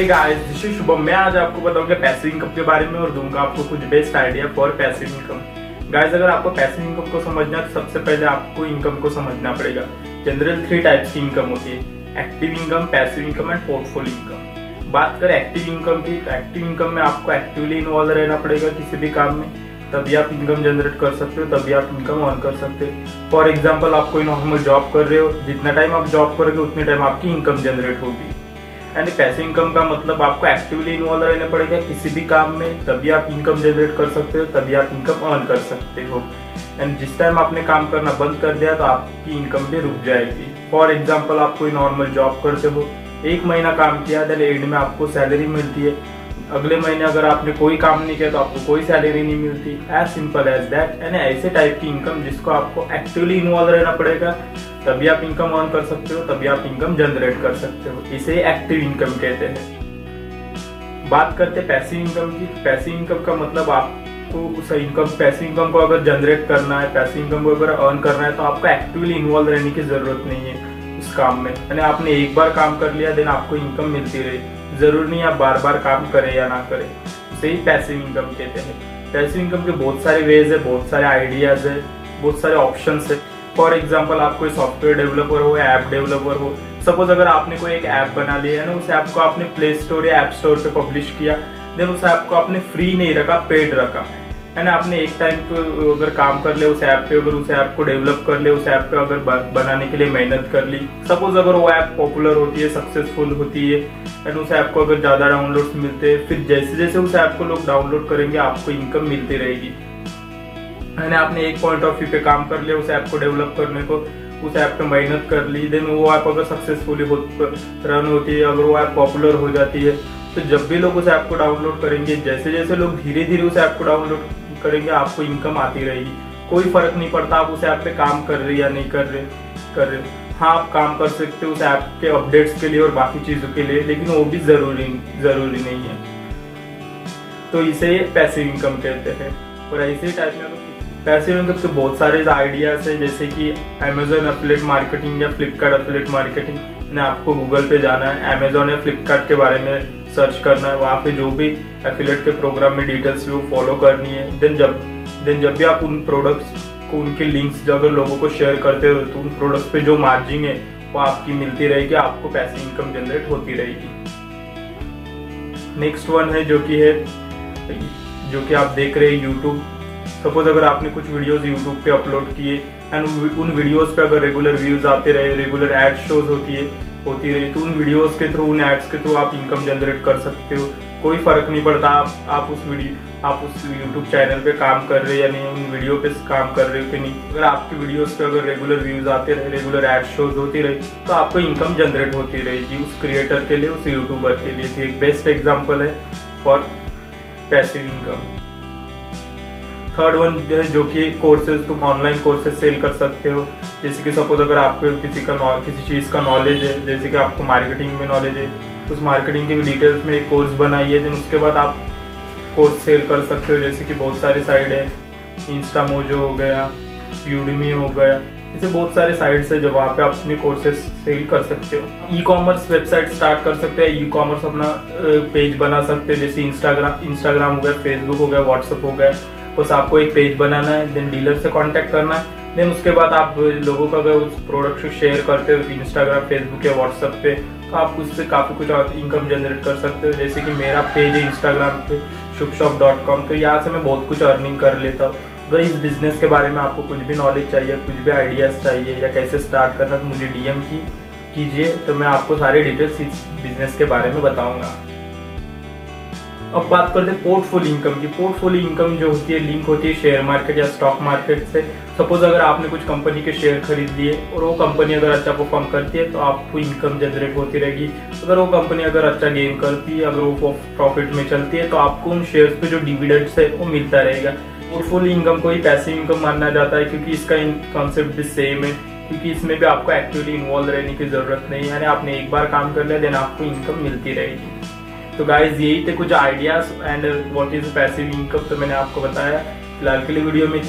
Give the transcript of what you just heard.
Hey guys this is Shubham मैं आज आपको बताऊँगा पैसिव इनकम के बारे में और दूँगा आपको कुछ best idea for passive income guys अगर आपको पैसिव इनकम को समझना है तो सबसे पहले आपको इनकम को समझना पड़ेगा. जनरल थ्री टाइप्स की इनकम होती है. Active income passive income and portfolio income बात करें एक्टिव इनकम की तो एक्टिव इनकम में आपको एक्टिवली इन्वॉल्व रहना पड़ेगा किसी भी काम में. तभी आप इनकम जनरेट कर सकते हो, तभी आप इनकम अर्न कर सकते हो. फॉर एग्ज़ाम्पल आप कोई नॉर्मल जॉब कर रहे हो. जितना टाइम आप जॉब करोगे, उतने टाइम आपकी इनकम जनरेट होगी. एंड पैसे इनकम का मतलब आपको एक्टिवली इन्वॉल्व रहना पड़ेगा किसी भी काम में, तभी आप इनकम जनरेट कर सकते हो, तभी आप इनकम अर्न कर सकते हो। एंड जिस टाइम आपने काम करना बंद कर दिया तो आपकी इनकम भी रुक जाएगी। फॉर एग्ज़ाम्पल आप कोई नॉर्मल जॉब करते हो, एक महीना काम किया देन एंड में आपको सैलरी मिलती है। अगले महीने अगर आपने कोई काम नहीं किया तो आपको कोई सैलरी नहीं मिलती। एज सिंपल एज दैट यानी ऐसे टाइप की इनकम जिसको आपको एक्टिवली इन्वॉल्व रहना पड़ेगा। तभी आप इनकम अर्न कर सकते हो, तभी आप इनकम जनरेट कर सकते हो। इसे एक्टिव इनकम कहते हैं। बात करते पैसिव इनकम की। पैसिव इनकम का मतलब आपको उस इनकम पैसिव इनकम को अगर जनरेट करना है पैसिव इनकम को अगर अर्न करना है तो आपको एक्टिवली इन्वॉल्व रहने की ज़रूरत नहीं है उस काम में। यानी आपने एक बार काम कर लिया देन आपको इनकम मिलती रही। ज़रूरी नहीं आप बार बार काम करें या ना करें। उसे ही पैसिव इनकम कहते हैं। पैसिव इनकम के बहुत सारे वेज है, बहुत सारे आइडियाज़ है, बहुत सारे ऑप्शन है। फॉर एग्ज़ाम्पल आप कोई सॉफ्टवेयर डेवलपर हो ऐप डेवलपर हो सपोज़ अगर आपने कोई एक ऐप बना लिया है ना, उस ऐप को आपने प्ले स्टोर या ऐप स्टोर पे पब्लिश किया देन उस ऐप को आपने फ्री नहीं रखा पेड रखा। है ना, आपने एक टाइम पे अगर काम कर ले, उस ऐप पे अगर उस ऐप को डेवलप कर ले, उस ऐप पे अगर बनाने के लिए मेहनत कर ली। सपोज़ अगर वो ऐप पॉपुलर होती है सक्सेसफुल होती है एंड उस ऐप को अगर ज़्यादा डाउनलोड मिलते हैं, फिर जैसे जैसे उस ऐप को लोग डाउनलोड करेंगे, आपको इनकम मिलती रहेगी। मैंने आपने एक पॉइंट ऑफ़ व्यू पे काम कर लिया उस ऐप को डेवलप करने को उस ऐप पे मेहनत कर ली देन वो ऐप अगर सक्सेसफुली हो, रन होती है अगर वो ऐप पॉपुलर हो जाती है तो जब भी लोग उस ऐप को डाउनलोड करेंगे जैसे जैसे लोग धीरे धीरे उस ऐप को डाउनलोड करेंगे आपको इनकम आती रहेगी। कोई फ़र्क नहीं पड़ता आप उस ऐप पे काम कर रहे या नहीं कर रहे कर रहे। हाँ आप काम कर सकते हो उस ऐप के अपडेट्स के लिए और बाकी चीज़ों के लिए लेकिन वो भी ज़रूरी ज़रूरी नहीं है। तो इसे पैसिव इनकम कहते हैं। और ऐसे टाइप में पैसिव इनकम के बहुत सारे आइडियाज़ है, जैसे कि अमेजोन अपलेट मार्केटिंग या फ्लिपकार्ट एफिलेट मार्केटिंग ने आपको गूगल पे जाना है अमेजोन या फ्लिपकार्ट के बारे में सर्च करना है, वहाँ पे जो भी एफिलेट के प्रोग्राम में डिटेल्स वो फॉलो करनी है। देन जब देन जब भी आप उन प्रोडक्ट्स को, उनके लिंक्स जो अगर लोगों को शेयर करते हो तो उन प्रोडक्ट्स पे जो मार्जिन है, वो आपकी मिलती रहेगी, आपको पैसे इनकम जनरेट होती रहेगी। नेक्स्ट वन है जो कि है, जो कि आप देख रहे हैं यूट्यूब सपोज़ अगर आपने कुछ वीडियोस यूट्यूब पे अपलोड किए एंड उन वीडियोस पे अगर रेगुलर व्यूज़ आते रहे रेगुलर एड शोज़ होती है, होती रही तो उन वीडियोस के थ्रू उन एड्स के थ्रू आप इनकम जनरेट कर सकते हो। कोई फ़र्क नहीं पड़ता आप आप उस वीडियो आप उस यूट्यूब चैनल पे काम कर रहे हो या नहीं, उन वीडियो पे काम कर रहे हो कि नहीं। अगर आपकी वीडियोस पे अगर रेगुलर व्यूज़ आते रहे रेगुलर एड शोज़ होती रही तो आपको इनकम जनरेट होती रहेगी उस क्रिएटर के लिए, उस यूट्यूबर के लिए। तो एक बेस्ट एग्ज़ाम्पल है for passive income third one है, जो कि कोर्सेज तुम ऑनलाइन कोर्सेज सेल कर सकते हो। जैसे कि सपोज़ अगर आपको किसी का किसी चीज़ का नॉलेज है, जैसे कि आपको मार्केटिंग में नॉलेज है तो उस मार्केटिंग के डिटेल्स में एक कोर्स बनाइए देन उसके बाद आप कोर्स सेल कर सकते हो। जैसे कि बहुत सारे साइड है इंस्टा मोजो हो गया यूडमी हो गया, ऐसे बहुत सारे साइट्स है जो वहाँ पे आप अपने कोर्सेज सेल कर सकते हो। ई कॉमर्स वेबसाइट स्टार्ट कर सकते हैं ई कॉमर्स अपना पेज बना सकते हैं, जैसे इंस्टाग्राम इंस्टाग्राम हो गया फेसबुक हो गया व्हाट्सअप हो गया। बस आपको एक पेज बनाना है देन डीलर से कांटेक्ट करना है देन उसके बाद आप लोगों का अगर उस प्रोडक्ट को शेयर करते हो इंस्टाग्राम फेसबुक या व्हाट्सएप पे तो आप उससे काफ़ी कुछ इनकम जनरेट कर सकते हो। जैसे कि मेरा पेज है इंस्टाग्राम पे शुभ शॉप डॉट कॉम तो यहाँ से मैं बहुत कुछ अर्निंग कर लेता हूँ। अगर इस बिज़नेस के बारे में आपको कुछ भी नॉलेज चाहिए, कुछ भी आइडियाज़ चाहिए, या कैसे स्टार्ट करना तो मुझे डीएम की कीजिए तो मैं आपको सारे डिटेल्स इस बिज़नेस के बारे में बताऊँगा। अब बात करते हैं पोर्टफोलियो इनकम की। पोर्टफोलियो इनकम जो होती है लिंक होती है शेयर मार्केट या स्टॉक मार्केट से। सपोज़ अगर आपने कुछ कंपनी के शेयर खरीद लिए और वो कंपनी अगर अच्छा परफॉर्म करती है तो आपको इनकम जनरेट होती रहेगी। अगर वो कंपनी अगर अच्छा गेन करती है, अगर वो प्रॉफिट में चलती है तो आपको उन शेयर पे जो डिविडेंड्स है, वो मिलता रहेगा। पोर्टफोलियो इनकम को ही पैसिव इनकम माना जाता है, क्योंकि इसका कॉन्सेप्ट भी सेम है। क्योंकि इसमें भी आपको एक्टिवली इन्वॉल्व रहने की ज़रूरत नहीं है। यानी आपने एक बार काम कर लिया देन आपको इनकम मिलती रहेगी। तो गाइज़ यही थे कुछ ideas and what is passive income तो मैंने आपको बताया। फ़िलहाल के लिए वीडियो में इतना